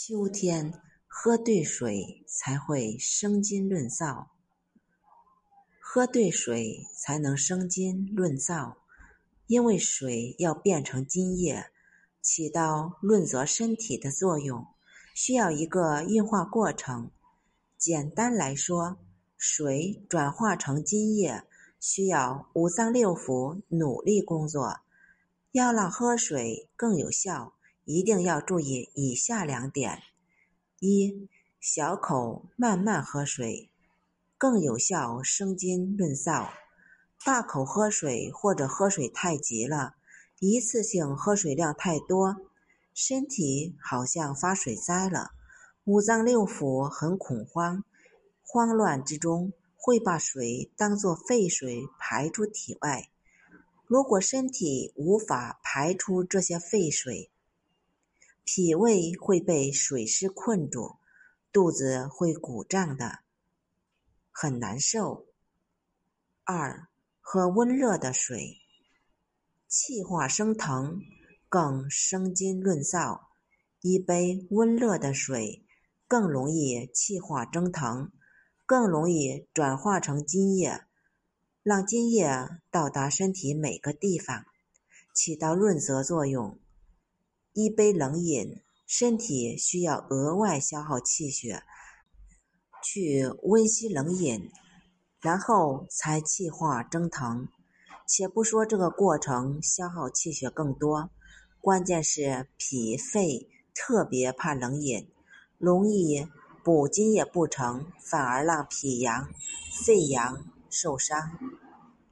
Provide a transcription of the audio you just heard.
秋天喝对水才会生津润燥，喝对水才能生津润燥，因为水要变成津液，起到润泽身体的作用，需要一个运化过程。简单来说，水转化成津液需要五脏六腑努力工作。要让喝水更有效。一定要注意以下两点：一小口慢慢喝水，更有效生津润燥；大口喝水或者喝水太急了，一次性喝水量太多，身体好像发水灾了，五脏六腑很恐慌，慌乱之中会把水当作废水排出体外。如果身体无法排出这些废水，脾胃会被水湿困住，肚子会鼓胀的，很难受。二，喝温热的水，气化生疼，更生津润燥。一杯温热的水更容易气化蒸腾，更容易转化成津液，让津液到达身体每个地方，起到润泽作用。一杯冷饮，身体需要额外消耗气血，去温吸冷饮，然后才气化蒸腾。且不说这个过程消耗气血更多，关键是脾肺特别怕冷饮，容易补津液不成，反而让脾阳、肺阳受伤。